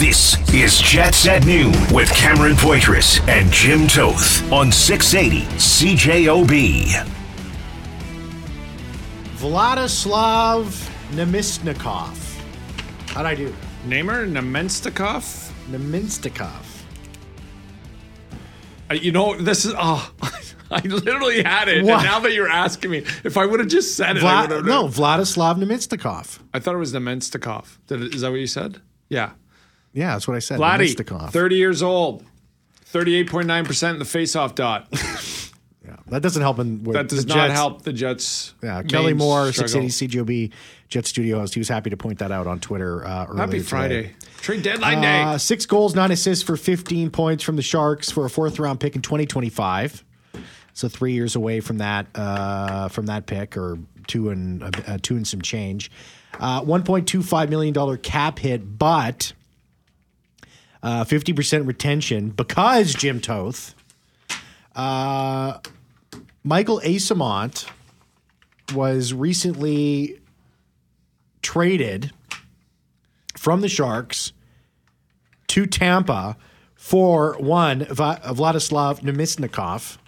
This is Jets at Noon with Cameron Poitras and Jim Toth on 680 CJOB. Vladislav Nemesnikov. How'd I do? Namer Nemenstikov. Nemesnikov. Uh, you know, this is oh, I literally had it, What? and now that you're asking me, if I would have just said it, I would Vla- have. no, Vladislav Nemesnikov. I thought it was Nemenstikov. Is that what you said? Yeah, Yeah, that's what I said. Vladdy, 30 years old, 38.9 percent in the face-off dot. Yeah, that doesn't help in That does the not Jets- help the Jets. Yeah, Kelly Moore, struggle. 680 CJOB Jet Studio host. He was happy to point that out on Twitter uh, earlier Happy today. Friday, trade deadline Uh, day. six goals, nine assists for 15 points from the Sharks for a fourth round pick in 2025. So three years away from that uh, from that pick, or two and uh, two and some change. Uh, 1.25 million dollar cap hit, but uh, 50% retention because Jim Toth, uh, Michael Eyssimont was recently traded from the Sharks to Tampa for one Vladislav Namestnikov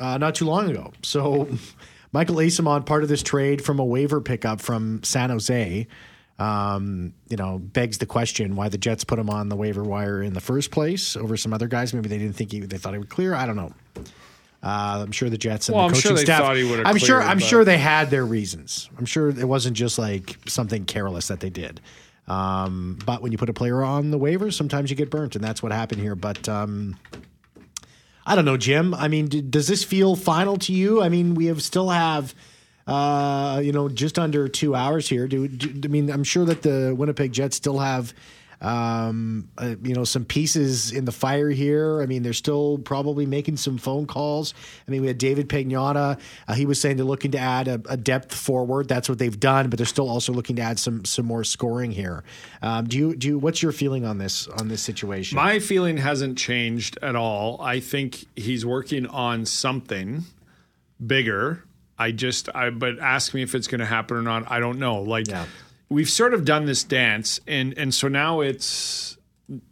uh, not too long ago. So Michael Eyssimont, part of this trade from a waiver pickup from San Jose, um, you know, begs the question why the Jets put him on the waiver wire in the first place over some other guys. Maybe they didn't think he, they thought he would clear. I don't know. Uh, I'm sure the Jets and Well, the I'm coaching sure they staff. thought he would've I'm sure. I'm but- sure they had their reasons. I'm sure it wasn't just like something careless that they did. Um, but when you put a player on the waivers, sometimes you get burnt, and that's what happened here. But um, I don't know, Jim. I mean, d- does this feel final to you? I mean, we have still have, uh, you know, just under two hours here. Do, do I mean? I'm sure that the Winnipeg Jets still have, um, uh, you know, some pieces in the fire here. I mean, they're still probably making some phone calls. I mean, we had David Pagnotta. Uh, he was saying they're looking to add a, a depth forward. That's what they've done, but they're still also looking to add some some more scoring here. Um, do you do? You, what's your feeling on this on this situation? My feeling hasn't changed at all. I think he's working on something bigger. I just, I but ask me if it's going to happen or not. I don't know. Like Yeah. we've sort of done this dance, and and so now it's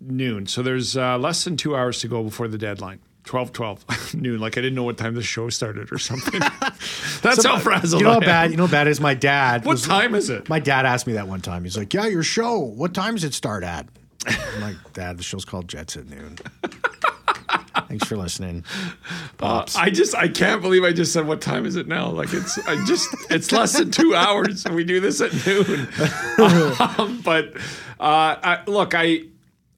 noon. So there's uh, less than two hours to go before the deadline. 12 12 noon like i didn't know what time the show started or something that's how frazzled You know how bad? You know how bad is my dad. what was- time is it My dad asked me that one time. He's like, "Yeah, your show. What time does it start at?" I'm like, "Dad, the show's called Jets at noon." Thanks for listening. Pops. I just I can't believe I just said what time is it now? Like it's I just it's less than two hours and we do this at noon. um, but uh, I, look, I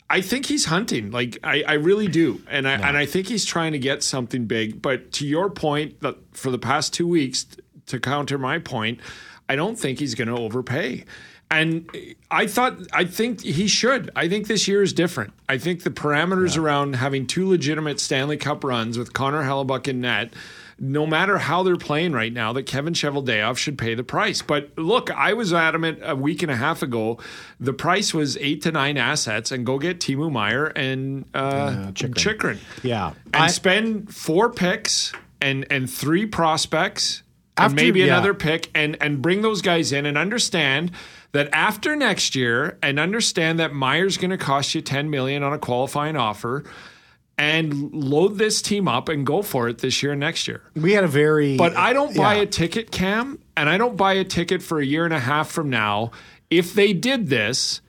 I think he's hunting. Like I, I really do, and I and I think he's trying to get something big. But to your point, that for the past two weeks, to counter my point, I don't think he's going to overpay. And I thought, I think he should. I think this year is different. I think the parameters around having two legitimate Stanley Cup runs with Connor Hellebuyck in net, no matter how they're playing right now, that Kevin Cheveldayoff should pay the price. But look, I was adamant a week and a half ago. The price was eight to nine assets, and go get Timo Meyer and uh, Chychrun. Chychrun. Yeah. and I- spend four picks and and three prospects and maybe yeah. another pick and and bring those guys in and understand that after next year and understand that Meyer's going to cost you 10 million on a qualifying offer and load this team up and go for it this year and next year. we had a very. But I don't buy yeah. a ticket, Cam, and I don't buy a ticket for a year and a half from now if they did this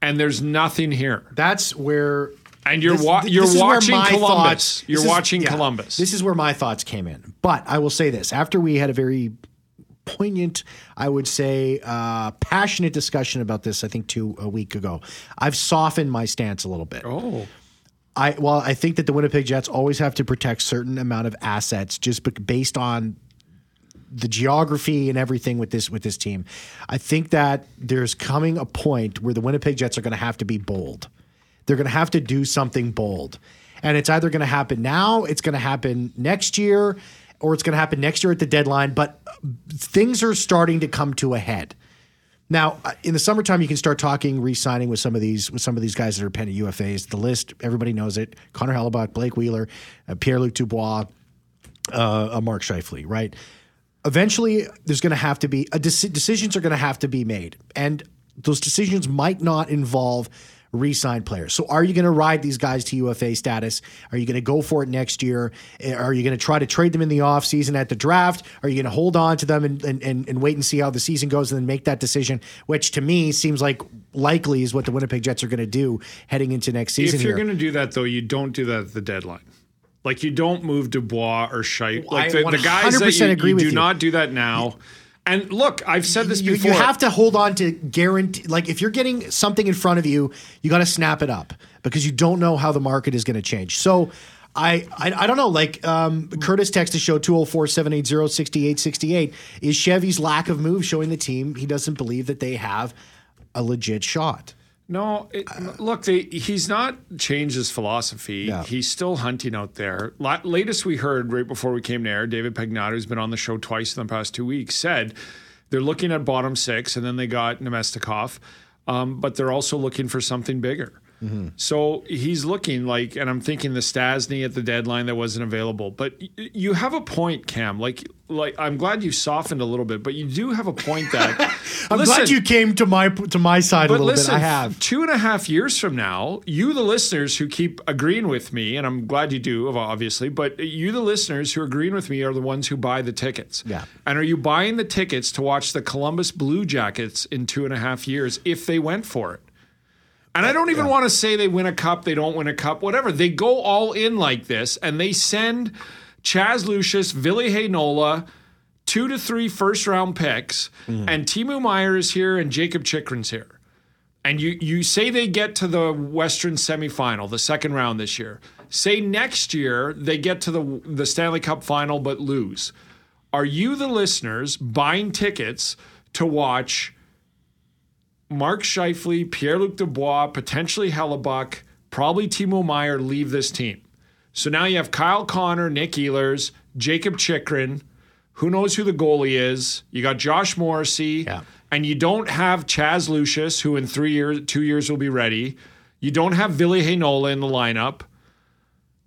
and there's nothing here. That's where. And you're this- wa- you're watching Columbus. thoughts- you're is- watching yeah, Columbus. This is where my thoughts came in. But I will say this: after we had a very poignant, I would say, uh, passionate discussion about this, I think two a week ago, I've softened my stance a little bit. oh. I well, I think that the Winnipeg Jets always have to protect certain amount of assets just based on the geography and everything with this with this team. I think that there's coming a point where the Winnipeg Jets are going to have to be bold. They're going to have to do something bold. And it's either going to happen now, it's going to happen next year, or it's going to happen next year at the deadline, but things are starting to come to a head. Now, uh, in the summertime, you can start talking re-signing with some of these with some of these guys that are pending UFAs. The list, everybody knows it: Connor Hellebuyck, Blake Wheeler, uh, Pierre Luc Dubois, uh, uh, Mark Scheifele. Right. Eventually, there's going to have to be a deci- decisions are going to have to be made, and those decisions might not involve re-sign players. So are you going to ride these guys to UFA status? Are you going to go for it next year? Eh, Are you going to try to trade them in the offseason at the draft? Are you going to hold on to them and, and, and, wait and see how the season goes and then make that decision, which to me seems like likely is what the Winnipeg Jets are going to do heading into next season. If you're going to do that, though, you don't do that at the deadline. Like you don't move Dubois or Shite. Like the, the guys that 100% you, agree you do you. not do that now. And look, I've said this you, before. you have to hold on to guarantee like if you're getting something in front of you you got to snap it up because you don't know how the market is going to change. So I, I I don't know like um, Curtis texted show 204-780-6868 is Chevy's lack of move showing the team he doesn't believe that they have a legit shot No, it, look, they, he's not changed his philosophy. Yeah. He's still hunting out there. La- latest we heard right before we came to air, David Pagnotta, who's been on the show twice in the past two weeks, said they're looking at bottom six, and then they got Namestnikov, um, but they're also looking for something bigger. So he's looking like, and I'm thinking the Stastny at the deadline that wasn't available. But y- you have a point, Cam. Like, like I'm glad you softened a little bit, but you do have a point that. I'm Listen, glad you came to my to my side a little listen, bit I have two and a half years from now, you, the listeners who keep agreeing with me, and I'm glad you do, obviously, but you, the listeners who are agreeing with me, are the ones who buy the tickets. Yeah. And are you buying the tickets to watch the Columbus Blue Jackets in two and a half years if they went for it? And I don't even want to say they win a cup, they don't win a cup, whatever. They go all in like this and they send Chaz Lucius, Ville Heinola, two to three first round picks, mm-hmm. and Timo Meyer is here and Jacob Chychrun's here. And you you say they get to the Western semifinal, the second round this year. Say next year they get to the the Stanley Cup final but lose. Are you the listeners buying tickets to watch Mark Scheifele, Pierre Luc Dubois, potentially Hellebuyck, probably Timo Meyer leave this team. So now you have Kyle Connor, Nick Ehlers, Jacob Chychrun. Who knows who the goalie is? You got Josh Morrissey, Yeah. and you don't have Chaz Lucius, who in three years, two years will be ready. You don't have Ville Heinola in the lineup,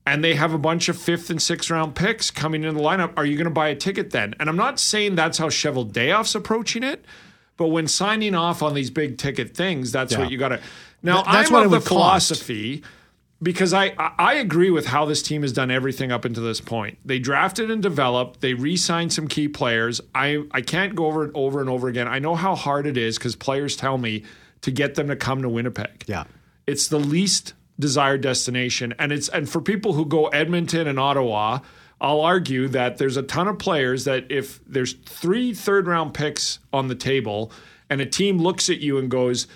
and they have a bunch of fifth and sixth round picks coming in the lineup. Are you going to buy a ticket then? And I'm not saying that's how Cheveldayoff's approaching it, but when signing off on these big ticket things, that's Yeah. what you got to. Now Th- that's I'm what of the cost. philosophy because I, I I agree with how this team has done everything up until this point. They drafted and developed. They re-signed some key players. I I can't go over it over and over again. I know how hard it is because players tell me to get them to come to Winnipeg. yeah It's the least desired destination, and it's and for people who go Edmonton and Ottawa. I'll argue that there's a ton of players that if there's three third round picks on the table and a team looks at you and goes,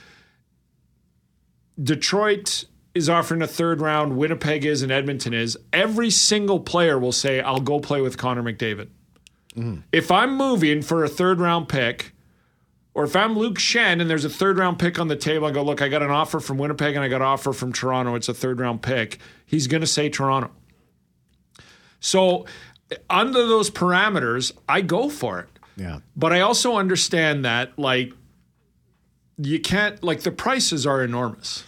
Detroit is offering a third round, Winnipeg is, and Edmonton is, every single player will say, I'll go play with Connor McDavid. Mm-hmm. If I'm moving for a third round pick, or if I'm Luke Schenn and there's a third round pick on the table, I go, look, I got an offer from Winnipeg and I got an offer from Toronto. It's a third round pick. He's going to say Toronto. So, under those parameters, I go for it. yeah But I also understand that, like, you can't, like, the prices are enormous.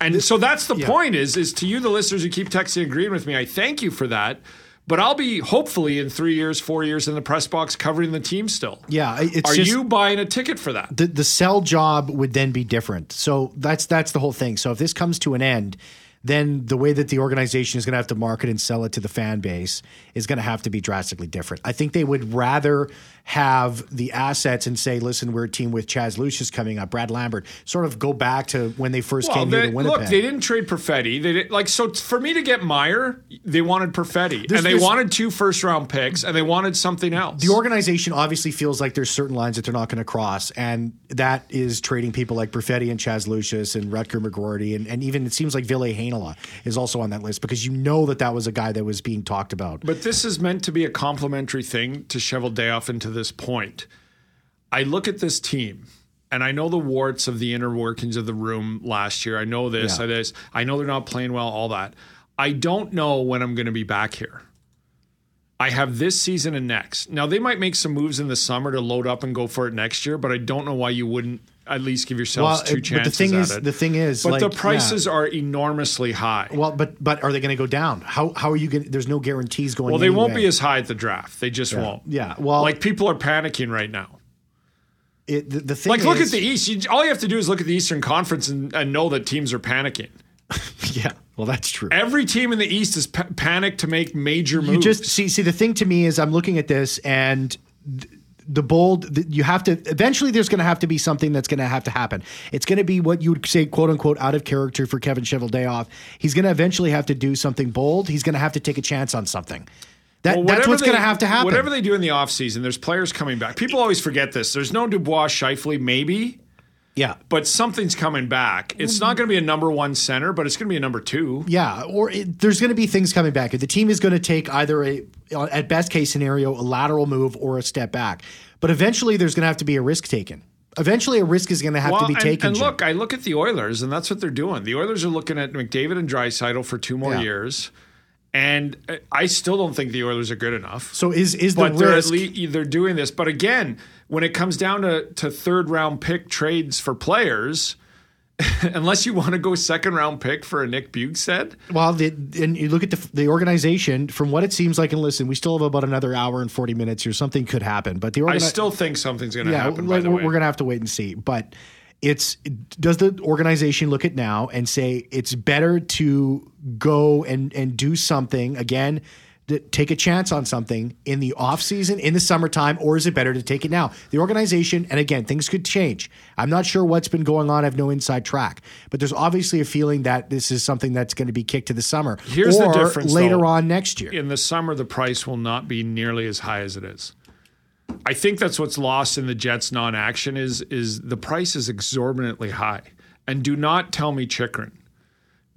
And so that's the point is, is to you, the listeners who keep texting and agreeing with me, I thank you for that. But I'll be hopefully in three years, four years in the press box covering the team still. yeah it's Are just, you buying a ticket for that? the the sell job would then be different. So that's that's the whole thing. So if this comes to an end, then the way that the organization is going to have to market and sell it to the fan base is going to have to be drastically different. I think they would rather have the assets and say, "Listen, we're a team with Chaz Lucius coming up, Brad Lambert." Sort of go back to when they first Well, came here to Winnipeg. look, they didn't trade Perfetti. They did, like so for me to get Meyer, they wanted Perfetti, and they wanted two first round picks, and they wanted something else. the organization obviously feels like there's certain lines that they're not going to cross, and that is trading people like Perfetti and Chaz Lucius and Rutger McGroarty, and, and even it seems like Ville Heinola is also on that list because you know that that was a guy that was being talked about. But this is meant to be a complimentary thing to Cheveldayoff into this point. I look at this team and I know the warts of the inner workings of the room last year. I know this, Yeah. I this. I know they're not playing well, all that. I don't know when I'm going to be back here. I have this season and next. Now they might make some moves in the summer to load up and go for it next year, but I don't know why you wouldn't at least give yourselves Well, two it- but the thing is- it. the thing is, but the like, prices are enormously high. Well, but but are they going to go down? How how are you going? There's no guarantees going. Well, they won't be as high at the draft. They just won't. Yeah, well- like people are panicking right now. it, the, the thing Like, look at the East. You, all you have to do is look at the Eastern Conference and, and know that teams are panicking. yeah. Well, that's true. Every team in the East is pa- panicked to make major moves. You just see see the thing to me is I'm looking at this and th- the bold you have to eventually there's going to have to be something that's going to have to happen. It's going to be what you would say quote unquote out of character for Kevin Cheveldayoff. He's going to eventually have to do something bold. He's going to have to take a chance on something. That Well, that's what's going to have to happen. Whatever they do in the offseason, there's players coming back. People always forget this. There's no Dubois Scheifele, maybe, yeah. but something's coming back. It's not going to be a number one center, but it's going to be a number two. Yeah, or it, there's going to be things coming back. The team is going to take either a, at best case scenario, a lateral move or a step back. But eventually, there's going to have to be a risk taken. Eventually, a risk is going to have to be and, taken. and Jim. look, I look at the Oilers, and that's what they're doing. The Oilers are looking at McDavid and Draisaitl for two more Yeah. years, and uh, I still don't think the Oilers are good enough. so is is the but they're risk? least they're doing this. But again, when it comes down to, to third round pick trades for players, unless you want to go second round pick for a Nick Bjugstad, Well, the, and you look at the the organization. From what it seems like, and listen, we still have about another hour and forty minutes here. Something could happen, but the I still think something's going to yeah, happen. like, by the we're, way. we're gonna have to wait and see. But it's does the organization look at now and say it's better to go and and do something again? Take a chance on something in the off season, in the summertime, or is it better to take it now? The organization, and again, things could change. I'm not sure what's been going on. I have no inside track, but there's obviously a feeling that this is something that's going to be kicked to the summer. Here's the difference, later though. on next year. in the summer, the price will not be nearly as high as it is. I think that's what's lost in the Jets non-action is is the price is exorbitantly high. And do not tell me Chychrun,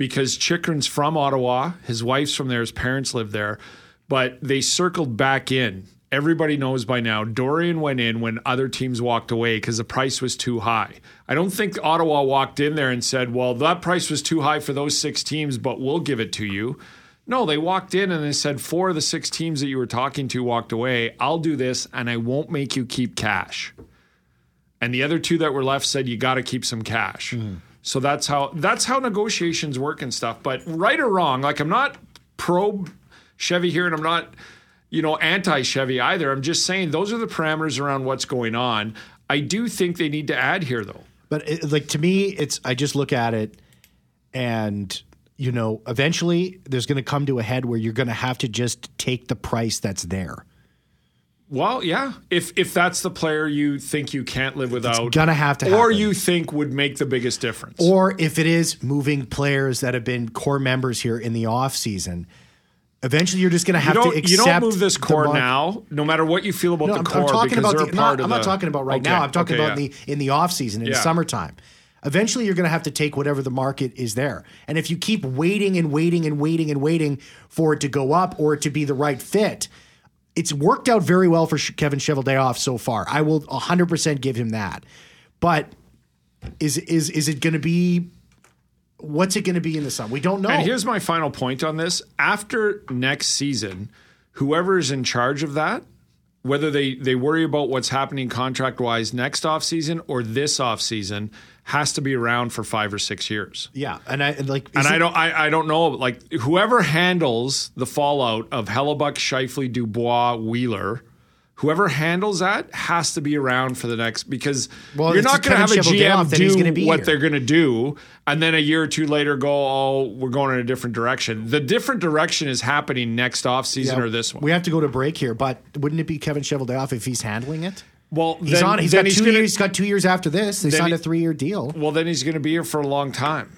because Chychrun's from Ottawa. His wife's from there. His parents live there, but they circled back in. Everybody knows by now. Dorion went in when other teams walked away because the price was too high. I don't think Ottawa walked in there and said, "Well, that price was too high for those six teams, but we'll give it to you." No, they walked in and they said, four of the six teams that you were talking to walked away. I'll do this and I won't make you keep cash. And the other two that were left said, you got to keep some cash. Mm. So that's how that's how negotiations work and stuff. But right or wrong, like I'm not pro Chevy here and I'm not, you know, anti Chevy either. I'm just saying those are the parameters around what's going on. I do think they need to add here though. But it, like to me, it's I just look at it, and you know, eventually there's going to come to a head where you're going to have to just take the price that's there. Well, yeah. If if that's the player you think you can't live without, gonna have to or you think would make the biggest difference. Or if it is moving players that have been core members here in the off season, eventually you're just going to you have to accept. you don't move this core now, no matter what you feel about No, the I'm, core. I'm talking about the. Not, I'm not the- talking about right Okay, now. I'm talking okay, about yeah. in the in the off season in Yeah. the summertime. Eventually, you're going to have to take whatever the market is there, and if you keep waiting and waiting and waiting and waiting for it to go up or to be the right fit, it's worked out very well for Kevin Cheveldayoff so far. I will 100 percent give him that. But is is is it going to be? What's it going to be in the summer? We don't know. And here's my final point on this. After next season, whoever is in charge of that, whether they, they worry about what's happening contract wise next offseason or this offseason, has to be around for five or six years. yeah, and I and like And is I don't I, I don't know like whoever handles the fallout of Hellebuyck, Scheifele, Dubois, Wheeler, whoever handles that has to be around for the next because Well, you're not going to have a GM that he's do gonna be what here. they're going to do and then a year or two later go oh we're going in a different direction. The different direction is happening next offseason Yeah, or this one. We have to go to break here, but wouldn't it be Kevin Cheveldayoff if he's handling it? Well, He's then, on. He's then got two gonna, years. He's got two years after this. They Then signed he- a three-year deal. Well, then he's going to be here for a long time.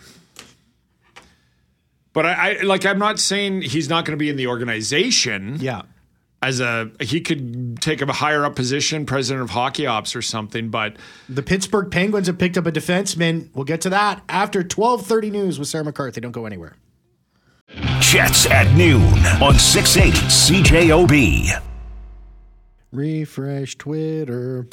But I, I like. I'm not saying he's not going to be in the organization. Yeah, as a he could take a higher up position, president of hockey ops or something. But the Pittsburgh Penguins have picked up a defenseman. We'll get to that after 12:30 news with Sarah McCarthy. Don't go anywhere. Jets at noon on 680 CJOB. Refresh Twitter.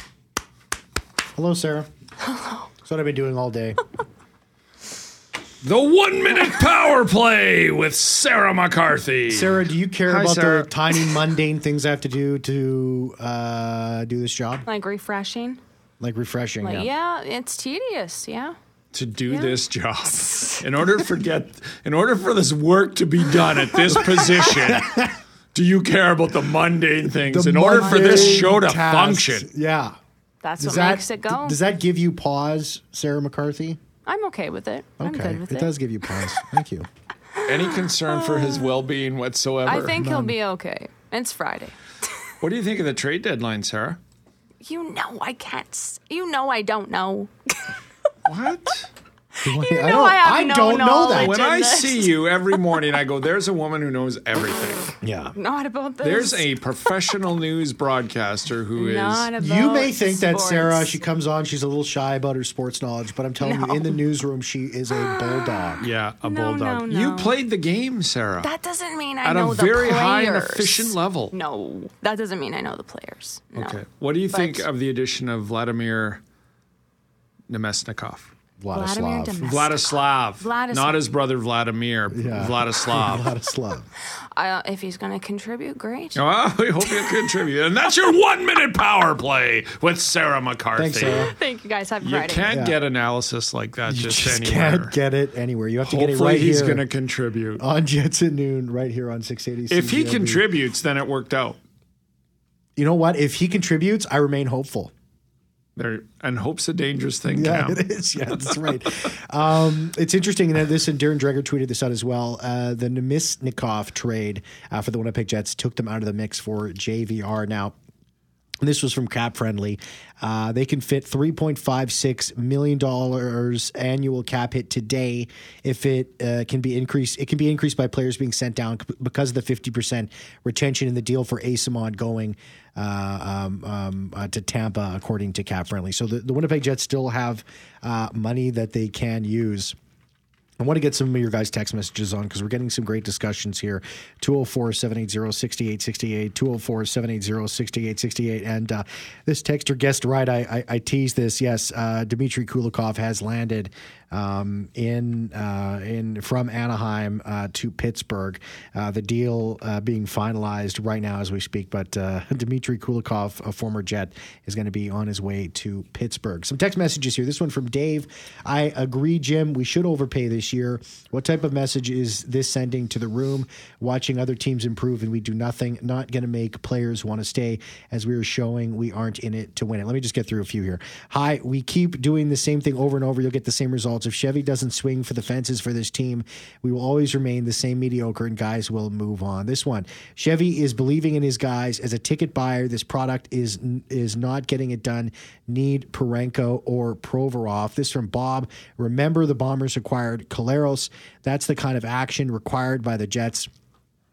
Hello, Sarah. Hello. That's what I've been doing all day. the one minute power play with Sarah McCarthy. Sarah, do you care Hi, about Sarah. the tiny mundane things I have to do to uh, do this job? Like refreshing. Like refreshing. Like, yeah. yeah, it's tedious. Yeah. to do this job, in order to forget, in order for this work to be done at this position. Do you care about the mundane things The in order for this show to tasks. function? Yeah. That's Does what that makes it go. does that give you pause, Sarah McCarthy? I'm okay with it. I'm Okay, good with it it. does give you pause. Thank you. Any concern for his uh, well-being whatsoever? I think he'll be okay. It's Friday. What do you think of the trade deadline, Sarah? You know I can't. You know I don't know. What? I know don't, I have I no don't know that. when I this. see you every morning, I go, "There's a woman who knows everything." Yeah. Not about this. There's a professional news broadcaster who is. Not about You may think that. Sarah, she comes on, she's a little shy about her sports knowledge, but I'm telling you, in the newsroom, she is a bulldog. yeah, a No, bulldog. no, You played the game, Sarah. That doesn't mean I At a know the very high and players. efficient level. No, that doesn't mean I know the players. No. Okay. What do you think of the addition of Vladimir Namestnikov? Vladimir Vladislav. Vladislav. Vladislav. Not his brother Vladimir. Yeah. Vladislav. Vladislav. Uh, if he's going to contribute, great. Well, we hope you contribute. And that's your one minute power play with Sarah McCarthy. Thanks, Sarah. Thank you guys. Happy You Friday. can't Yeah. get analysis like that You just, just anywhere. can't get it anywhere. You have to get it Hopefully right he's here going to contribute. on Jets at noon, right here on 680. if he contributes, then it worked out. you know what? If he contributes, I remain hopeful. There and hope's a dangerous thing, Yeah, Cam. it is. Yeah, that's right. um, it's interesting, and this and Darren Dreger tweeted this out as well. Uh, the Namestnikov trade uh, for the Winnipeg Jets took them out of the mix for JVR. Now, this was from Cap Friendly. Uh, they can fit $3.56 million annual cap hit today if it uh, can be increased. It can be increased by players being sent down because of the 50% retention in the deal for Eyssimont going uh, um, um, uh, to Tampa, according to Cap Friendly. So the, the Winnipeg Jets still have uh, money that they can use. I want to get some of your guys' text messages on because we're getting some great discussions here. 204 780 6868, 204 780 6868. And uh, this texter guessed right. I, I, I this. Yes, uh, Dmitry Kulikov has landed um, in uh, in from Anaheim uh, to Pittsburgh. Uh, the deal uh, being finalized right now as we speak. But uh, Dmitry Kulikov, a former Jet, is going to be on his way to Pittsburgh. Some text messages here. This one from Dave. I agree, Jim. We should overpay this year. What type of message is this sending to the room? Watching other teams improve and we do nothing. Not going to make players want to stay. As we are showing, we aren't in it to win it. Let me just get through a few here. Hi, we keep doing the same thing over and over. You'll get the same results. If Chevy doesn't swing for the fences for this team, we will always remain the same mediocre and guys will move on. This one, Chevy is believing in his guys as a ticket buyer. This product is is not getting it done. Need Parayko or Provorov. This from Bob. Remember the Bombers acquired Collaros. That's the kind of action required by the Jets.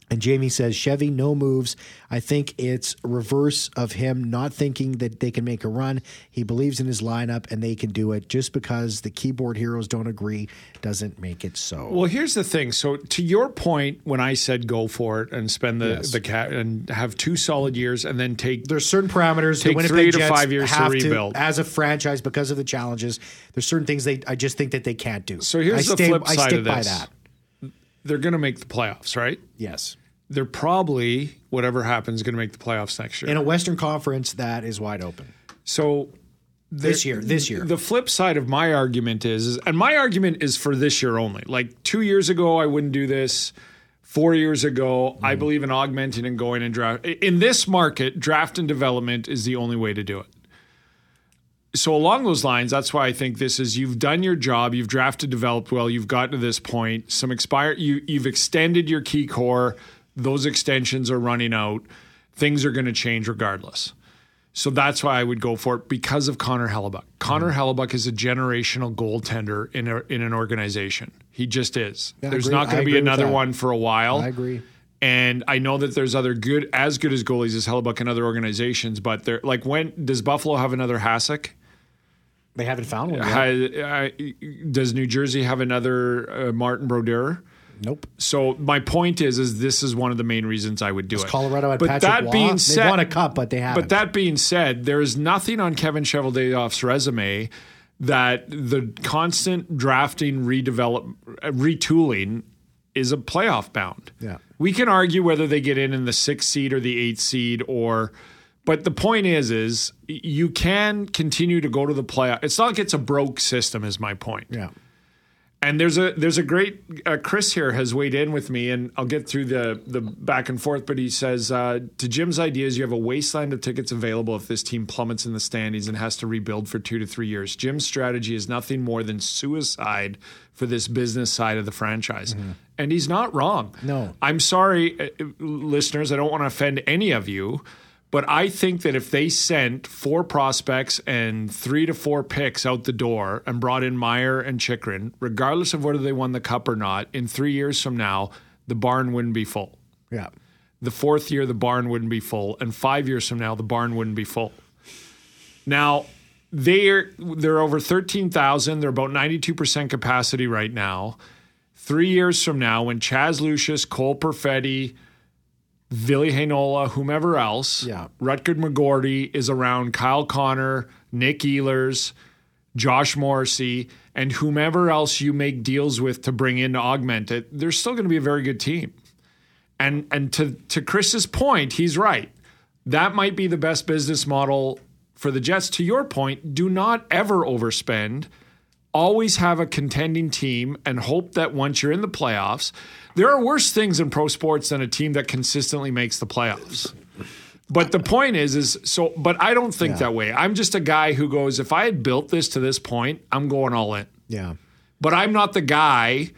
And Jamie says Chevy no moves. I think it's reverse of him not thinking that they can make a run. He believes in his lineup and they can do it. Just because the keyboard heroes don't agree doesn't make it so. Well, here's the thing. So, to your point, when I said go for it and spend the Yes. the cat and have two solid years and then take there's certain parameters. Take three to Jets five years to rebuild. as a franchise because of the challenges. There's certain things they I just think that they can't do. So here's I the stay, flip I side stick of by this. that. They're going to make the playoffs, right? Yes. They're probably whatever happens going to make the playoffs next year. In a Western Conference that is wide open. so This year, this year. The flip side of my argument is, is, and my argument is for this year only. Like two years ago, I wouldn't do this. Four years ago, I Mm-hmm. believe in augmenting and going and draft. In this market, draft and development is the only way to do it. So along those lines, that's why I think this is you've done your job, you've drafted, developed well, you've gotten to this point. Some expire, you you've extended your key core. Those extensions are running out. Things are going to change regardless. So that's why I would go for it because of Connor Hellebuyck. Connor Mm-hmm. Hellebuyck is a generational goaltender in a, in an organization. He just is. Yeah, There's not going to be another one for a while. I agree. And I know that there's other good, as good as goalies as Hellebuyck in other organizations, but they're like, when does Buffalo have another Hasek? They haven't found one yet. Ha- uh, does New Jersey have another uh, Martin Brodeur? nope. So my point is, is this is one of the main reasons I would do it. Colorado had but Patrick that Waugh. being They said, won a cup, but they haven't. But that being said, there is nothing on Kevin Cheveldayoff's resume that the constant drafting, redevelop, uh, retooling is a playoff bound. Yeah. we can argue whether they get in in the sixth seed or the eighth seed, or. But the point is, is you can continue to go to the playoff. It's not like it's a broke system. Is my point. Yeah. And there's a there's a great uh, Chris here has weighed in with me, and I'll get through the the back and forth. But he says uh, to Jim's ideas, you have a wasteland of tickets available if this team plummets in the standings and has to rebuild for two to three years. Jim's strategy is nothing more than suicide for this business side of the franchise, and he's not wrong. No. I'm sorry, uh, listeners. I don't want to offend any of you. But I think that if they sent four prospects and three to four picks out the door and brought in Meyer and Chychrun, regardless of whether they won the cup or not, in three years from now, the barn wouldn't be full. Yeah. The fourth year, the barn wouldn't be full. And five years from now, the barn wouldn't be full. Now, they're, they're over 13,000. They're about 92% capacity right now. Three years from now, when Chaz Lucius, Cole Perfetti, Ville Heinola, whomever else, Yeah. Rutger McGroarty is around, Kyle Connor, Nick Ehlers, Josh Morrissey, and whomever else you make deals with to bring in to augment it, they're still going to be a very good team. And and to to Chris's point, he's right. That might be the best business model for the Jets. To your point, do not ever overspend. Always have a contending team and hope that once you're in the playoffs, there are worse things in pro sports than a team that consistently makes the playoffs. But the point is, is so. But I don't think Yeah. that way. I'm just a guy who goes, if I had built this to this point, I'm going all in. Yeah. But I'm not the guy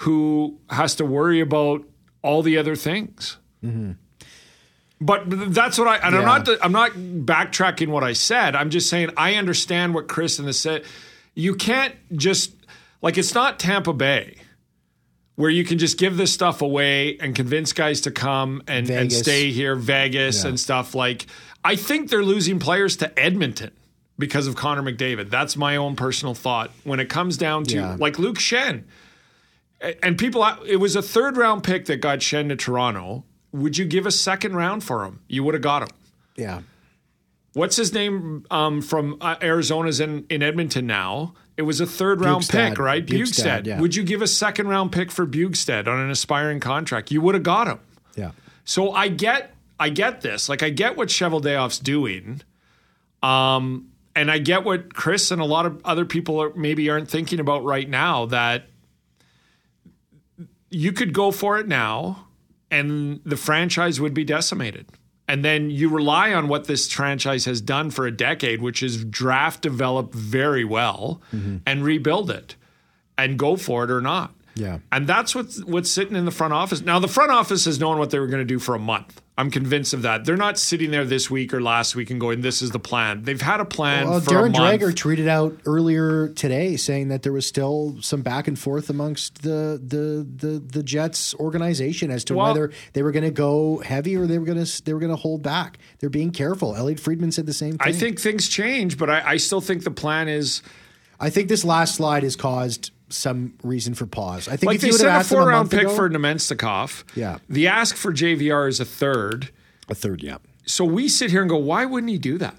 who has to worry about all the other things. Mm-hmm. But that's what I and I'm not I'm not backtracking what I said. I'm just saying I understand what Chris and the said. You can't just like it's not Tampa Bay where you can just give this stuff away and convince guys to come and, and stay here, Vegas Yeah. and stuff. Like I think they're losing players to Edmonton because of Connor McDavid. That's my own personal thought. When it comes down to Yeah. like Luke Schenn, and people, it was a third round pick that got Schenn to Toronto. Would you give a second round for him? You would have got him. Yeah. What's his name um, from uh, Arizona's in, in Edmonton now? It was a third round Bjugstad. pick, right? Bjugstad, yeah. Would you give a second round pick for Bjugstad on an aspiring contract? You would have got him. Yeah. So I get I get this. Like I get what Cheveldayoff's doing. Um and I get what Chris and a lot of other people are, maybe aren't thinking about right now that you could go for it now and the franchise would be decimated. And then you rely on what this franchise has done for a decade, which is draft develop very well mm-hmm. and rebuild it and go for it or not. Yeah. And that's what's what's sitting in the front office. Now the front office has known what they were going to do for a month. I'm convinced of that. They're not sitting there this week or last week and going, "This is the plan." They've had a plan Well, for a Darren. Dreger tweeted out earlier today saying that there was still some back and forth amongst the the the, the Jets organization as to Well- whether they were going to go heavy or they were going to they were going to hold back. They're being careful. Elliotte Friedman said the same thing. I think things change, but I, I still think the plan is I think this last slide has caused some reason for pause. I think like if they you would have a four round pick ago, for Namestnikov. Yeah. The ask for JVR is a third. a third, yeah. So we sit here and go, why wouldn't he do that?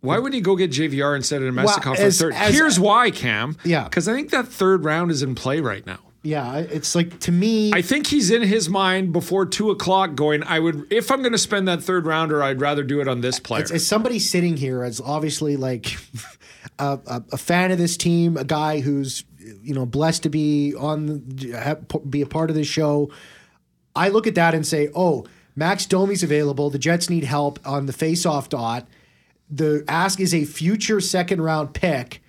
Why wouldn't he go get JVR instead of Namestnikov Well, for as- third? as- Here's why, Cam. Yeah. Because I think that third round is in play right now. Yeah, it's like to me I think he's in his mind before two o'clock going, I would, if I'm going to spend that third rounder, I'd rather do it on this player. as, as somebody sitting here as obviously like a, a, a fan of this team, a guy who's you know blessed to be on be a part of this show. I look at that and say, oh, Max Domi's available. The Jets need help on the face-off dot. The ask is a future second round pick.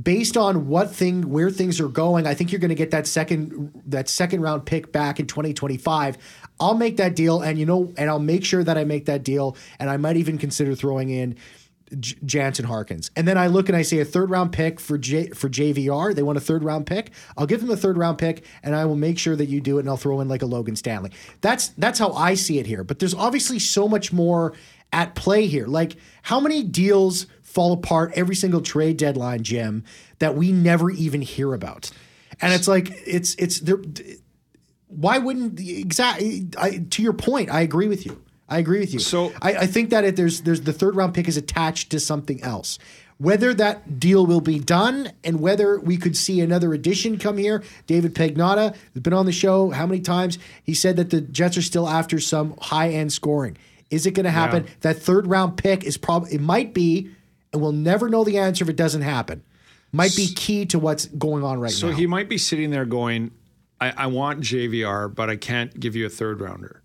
Based on what thing where things are going, I think you're going to get that second that second round pick back in 2025. I'll make that deal, and you know, and I'll make sure that I make that deal, and I might even consider throwing in J- Jansen Harkins. And then I look and I say a third round pick for J- for JVR. They want a third round pick. I'll give them a third round pick, and I will make sure that you do it, and I'll throw in like a Logan Stanley. That's that's how I see it here. But there's obviously so much more at play here. Like how many deals fall apart every single trade deadline, Jim, that we never even hear about. And it's like it's it's there. Why wouldn't exactly? I, to your point, I agree with you. I agree with you. So- I, I think that it, there's there's the third round pick is attached to something else. Whether that deal will be done and whether we could see another addition come here, David Pagnotta has been on the show how many times? He said that the Jets are still after some high end scoring. Is it going to happen? Yeah. That third round pick is probably it might be, and we'll never know the answer if it doesn't happen. might be key to what's going on right So now. So he might be sitting there going, I, I want JVR, but I can't give you a third rounder.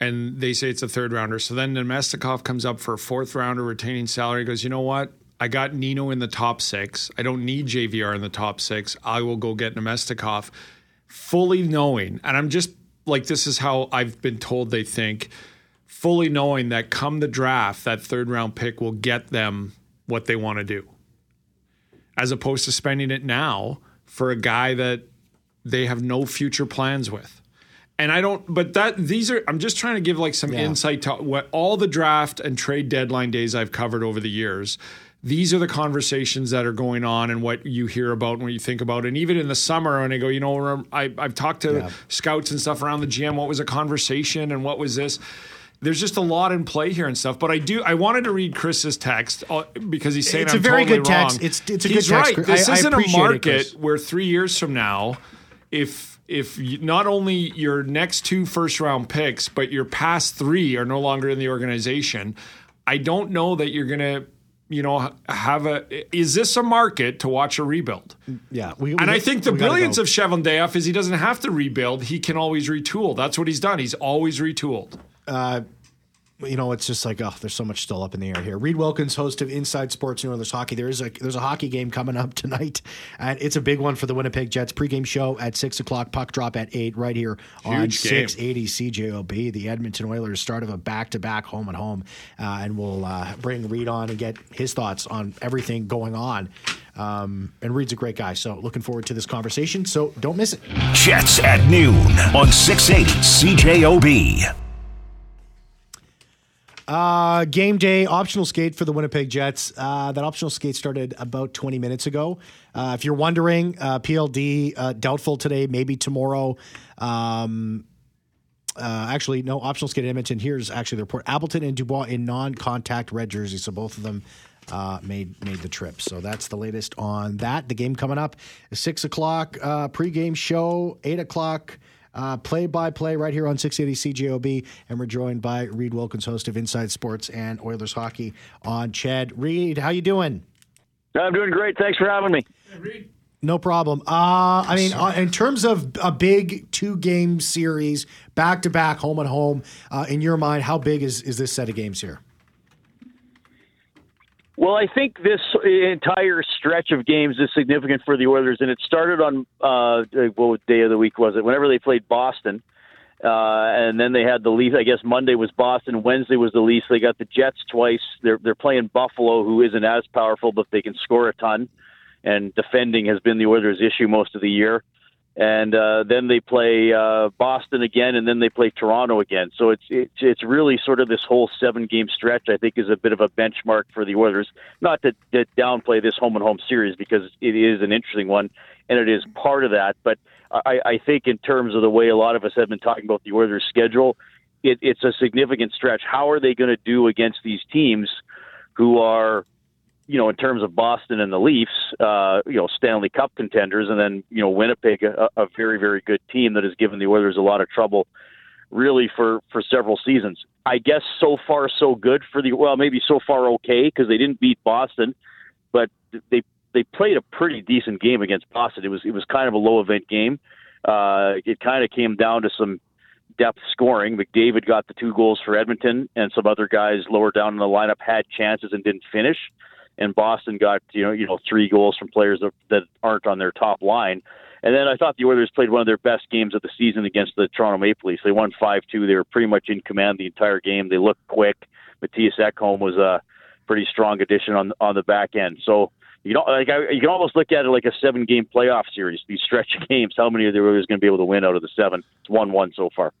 And they say it's a third rounder. So then Namestnikov comes up for a fourth rounder retaining salary. Goes, you know what? I got Nino in the top six. I don't need JVR in the top six. I will go get Namestnikov, fully knowing, and I'm just like, this is how I've been told they think, fully knowing that come the draft, that third round pick will get them what they want to do as opposed to spending it now for a guy that they have no future plans with. And I don't, but that these are, I'm just trying to give like some Yeah. insight to what all the draft and trade deadline days I've covered over the years. These are the conversations that are going on and what you hear about and what you think about. And even in the summer, when I go, you know, I, I've talked to Yeah. scouts and stuff around the GM, what was a conversation and what was this? There's just a lot in play here and stuff. But I do, I wanted to read Chris's text uh, because he's saying It's a I'm very totally good text. wrong. It's- it's a He's good text, right. This I- I isn't a appreciate it, market where three years from now, if if you, not only your next two first round picks, but your past three are no longer in the organization, I don't know that you're gonna, you know, have a. Is this a market to watch a rebuild? yeah, we, And we- I think the brilliance go. of Cheveldayoff is he doesn't have to rebuild; he can always retool. That's what he's done. He's always retooled. Uh, you know, it's just like, oh, there's so much still up in the air here. Reid Wilkins, host of Inside Sports and Oilers Hockey. There is a there's a hockey game coming up tonight, and it's a big one for the Winnipeg Jets. Pregame show at six o'clock, puck drop at eight, right here on Huge game. six eighty CJOB. The Edmonton Oilers start of a back to back home and home, uh, and we'll uh, bring Reid on and get his thoughts on everything going on. Um, and Reid's a great guy, so looking forward to this conversation. So don't miss it. Jets at noon on 680 CJOB. Uh, game day optional skate for the Winnipeg Jets. Uh, that optional skate started about 20 minutes ago. Uh, if you're wondering, uh, PLD uh, doubtful today, maybe tomorrow. Um, uh, actually, no optional skate in Edmonton. Here's actually the report: Appleton and Dubois in non-contact red jerseys. So both of them uh, made made the trip. So that's the latest on that. The game coming up six o'clock uh, pregame show, eight o'clock. Uh, play by play right here on 680 CJOB, and we're joined by Reid Wilkins, host of Inside Sports and Oilers Hockey on CHED. Reid, how you doing? I'm doing great. Thanks for having me. No problem. Uh, I mean, uh, in terms of a big two game series, back to back, home and home, uh, in your mind, how big is, is this set of games here? Well, I think this entire stretch of games is significant for the Oilers, and it started on uh, what day of the week was it? Whenever they played Boston, uh, and then they had the Leafs. I guess Monday was Boston, Wednesday was the Leafs. They got the Jets twice. They're they're playing Buffalo, who isn't as powerful, but they can score a ton. And defending has been the Oilers' issue most of the year. And uh, then they play uh, Boston again, and then they play Toronto again. So it's it's it's really sort of this whole seven game stretch. I think is a bit of a benchmark for the Oilers. Not to, to downplay this home and home series because it is an interesting one, and it is part of that. But I, I think in terms of the way a lot of us have been talking about the Oilers' schedule, it, it's a significant stretch. How are they going to do against these teams who are you know, in terms of Boston and the Leafs, uh, you know, Stanley Cup contenders, and then you know Winnipeg, a, a very very good team that has given the Oilers a lot of trouble, really for for several seasons. I guess so far so good for the well, maybe so far okay because they didn't beat Boston, but they they played a pretty decent game against Boston. It was it was kind of a low event game. Uh, it kind of came down to some depth scoring. McDavid got the two goals for Edmonton, and some other guys lower down in the lineup had chances and didn't finish and Boston got you know you know three goals from players that, aren't on their top line. And then I thought the Oilers played one of their best games of the season against the Toronto Maple Leafs. They won five two. They were pretty much in command the entire game. They looked quick. Mattias Ekholm was a pretty strong addition on on the back end. So you know, like I, you can almost look at it like a seven game playoff series. These stretch games, how many are the Oilers going to be able to win out of the seven? It's one one so far.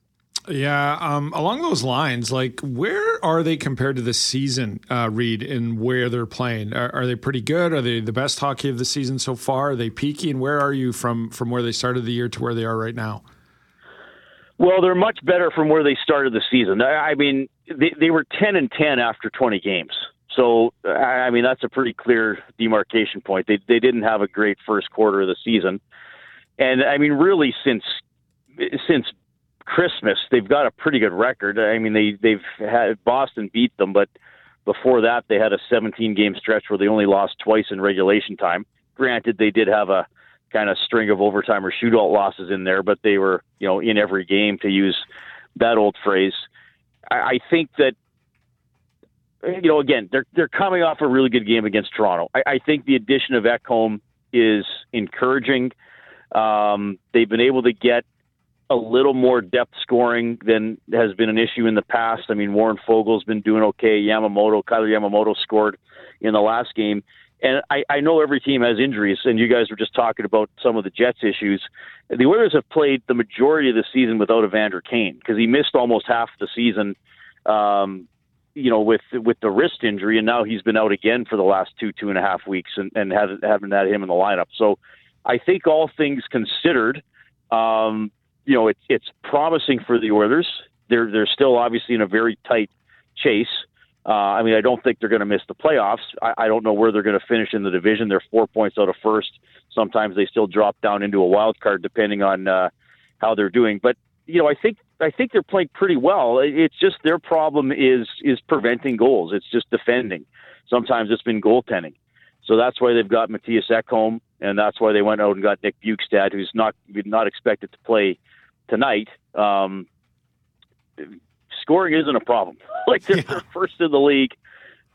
Yeah, um, along those lines, like where are they compared to the season, uh, Reid, and where they're playing? Are, are, they pretty good? Are they the best hockey of the season so far? Are they peaky? And where are you from from where they started the year to where they are right now? Well, they're much better from where they started the season. I mean, they, they were ten and ten after twenty games. So, I mean, that's a pretty clear demarcation point. They they didn't have a great first quarter of the season, and I mean, really since since Christmas, they've got a pretty good record. I mean, they they've had Boston beat them, but Before that, they had a 17 game stretch where they only lost twice in regulation time. Granted, they did have a kind of string of overtime or shootout losses in there, but they were, you know, in every game to use that old phrase. I, I think that, you know, again, they're they're coming off a really good game against Toronto. I, I think the addition of Ekholm is encouraging. Um, they've been able to get a little more depth scoring than has been an issue in the past. I mean, Warren Foegele's been doing okay. Yamamoto, Kailer Yamamoto scored in the last game. And I, I know every team has injuries, and you guys were just talking about some of the Jets' issues. The Oilers have played the majority of the season without Evander Kane because he missed almost half the season, um, you know, with with the wrist injury, and now he's been out again for the last two two and a half weeks, and, and haven't haven't had him in the lineup. So, I think all things considered, um, you know, it's it's promising for the Oilers. They're they're still obviously in a very tight chase. Uh, I mean, I don't think they're going to miss the playoffs. I, I don't know where they're going to finish in the division. They're four points out of first. Sometimes they still drop down into a wild card depending on uh, how they're doing. But you know, I think I think they're playing pretty well. It's just their problem is is preventing goals. It's just defending. Sometimes it's been goaltending. So that's why they've got Mattias Ekholm, and that's why they went out and got Nick Bjugstad, who's not not expected to play tonight. Um, scoring isn't a problem. like they're, yeah. they're, first in the league.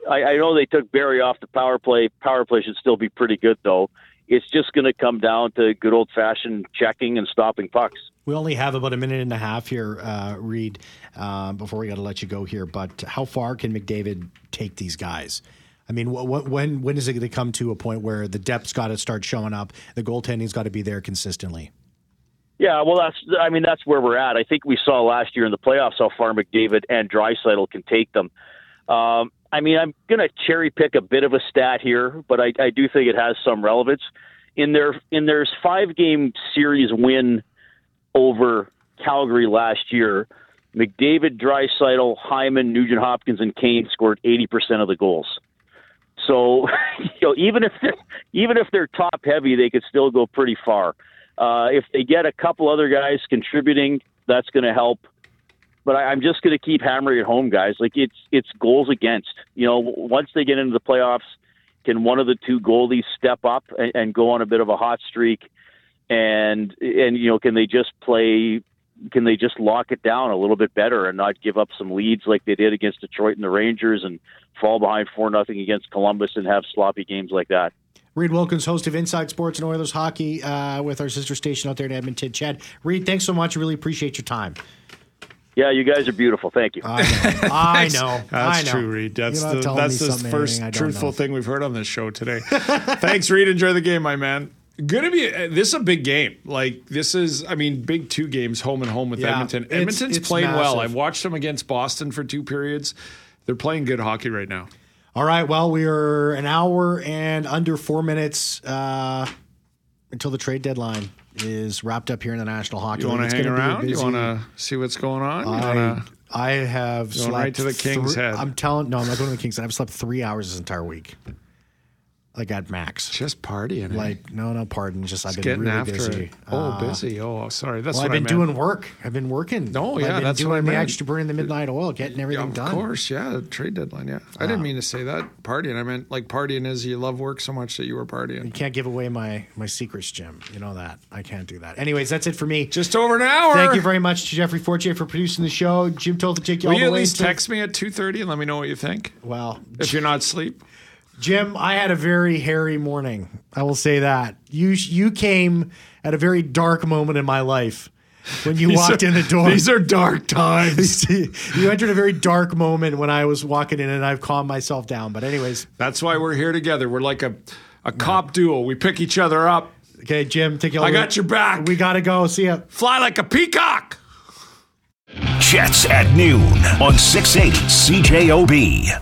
I, I know they took Barrie off the power play. Power play should still be pretty good though. It's just going to come down to good old fashioned checking and stopping pucks. We only have about a minute and a half here, uh, Reid, uh, before we got to let you go here. But how far can McDavid take these guys? I mean, wh- wh- when when is it going to come to a point where the depth's got to start showing up, the goaltending's got to be there consistently? Yeah, well, that's I mean that's where we're at. I think we saw last year in the playoffs how far McDavid and Draisaitl can take them. Um, I mean, I'm going to cherry pick a bit of a stat here, but I, I do think it has some relevance. In their in their five game series win over Calgary last year, McDavid, Draisaitl, Hyman, Nugent Hopkins, and Kane scored 80% of the goals. So, you know, even if even if they're top heavy, they could still go pretty far. Uh, if they get a couple other guys contributing, that's going to help. But I, I'm just going to keep hammering it home, guys. Like it's it's goals against. You know, once they get into the playoffs, can one of the two goalies step up and, and go on a bit of a hot streak? And and you know, can they just play can they just lock it down a little bit better and not give up some leads like they did against Detroit and the Rangers and fall behind four nothing against Columbus and have sloppy games like that? Reid Wilkins, host of Inside Sports and Oilers Hockey, uh, with our sister station out there in Edmonton. CHED, Reid, thanks so much. I really appreciate your time. Yeah, you guys are beautiful. Thank you. I know. I know. That's I know. true, Reid. That's You're the that's the first anything I don't truthful know. thing we've heard on this show today. Thanks, Reid. Enjoy the game, my man. Gonna be uh, this is a big game. Like this is, I mean, big two games, home and home with Yeah, Edmonton. it's- Edmonton's it's playing well. I've watched them against Boston for two periods. They're playing good hockey right now. All right. Well, we are an hour and under four minutes uh, until the trade deadline is wrapped up here in the National Hockey You League. want to hang around? You want to see what's going on? You I, I have slept right to the King's three- Head. I'm telling no, I'm not going to the King's Head. I've slept three hours this entire week, like at max. just partying. eh? Like no, no, pardon. Just I've been getting really after busy. it. Oh, Uh, busy. Oh, sorry. That's Well, I've been doing work. I've been working. No, I've yeah, that's doing what I the meant. extra burning the midnight oil, getting everything of done. Of course, yeah. Trade deadline, yeah. I didn't mean to say that. Partying. I meant like partying is you love work so much that you were partying. You can't give away my my secrets, Jim. You know that. I can't do that. Anyways, that's it for me. Just over an hour. Thank you very much to Jeffrey Fortier for producing the show. Jim Toth to take you Will all you the at way. least to- text me at two thirty and let me know what you think? Well, If you're not asleep. Jim, I had a very hairy morning. I will say that you you came at a very dark moment in my life when you walked are- in the door. These are dark times. you entered a very dark moment when I was walking in, and I've calmed myself down. But anyways, That's why we're here together. We're like a, a cop duo. We pick each other up. okay, Jim, take you. all I got your back. We gotta go. See ya. Fly like a peacock. Jets at noon on 680 CJOB.